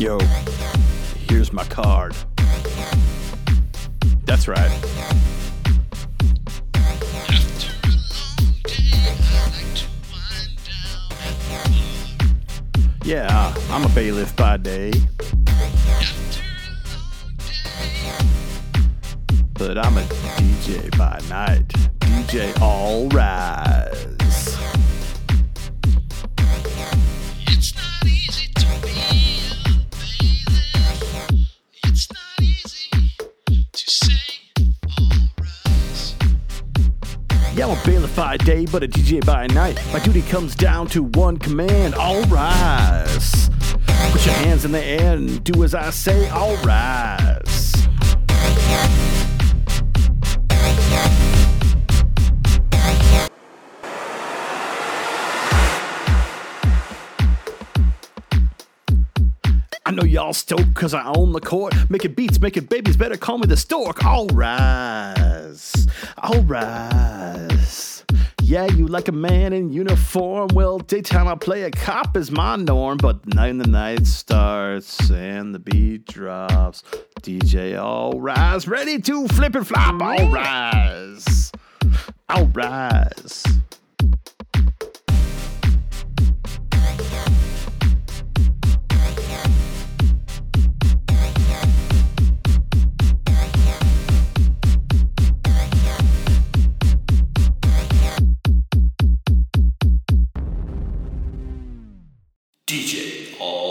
Yo, here's my card. That's right. Yeah, I'm a bailiff by day. But I'm a DJ by night. DJ All Yeah, I'm a bailiff by day, but a DJ by night. My duty comes down to one command all rise. Put your hands in the air and do as I say, all rise. I know y'all stoked cause I own the court. Making beats, making babies, better call me the stork. All rise. All rise. Yeah, you like a man in uniform. Well, daytime I play a cop is my norm, but night the night starts and the beat drops. DJ, all rise. Ready to flip and flop. All rise. All rise. DJ all oh.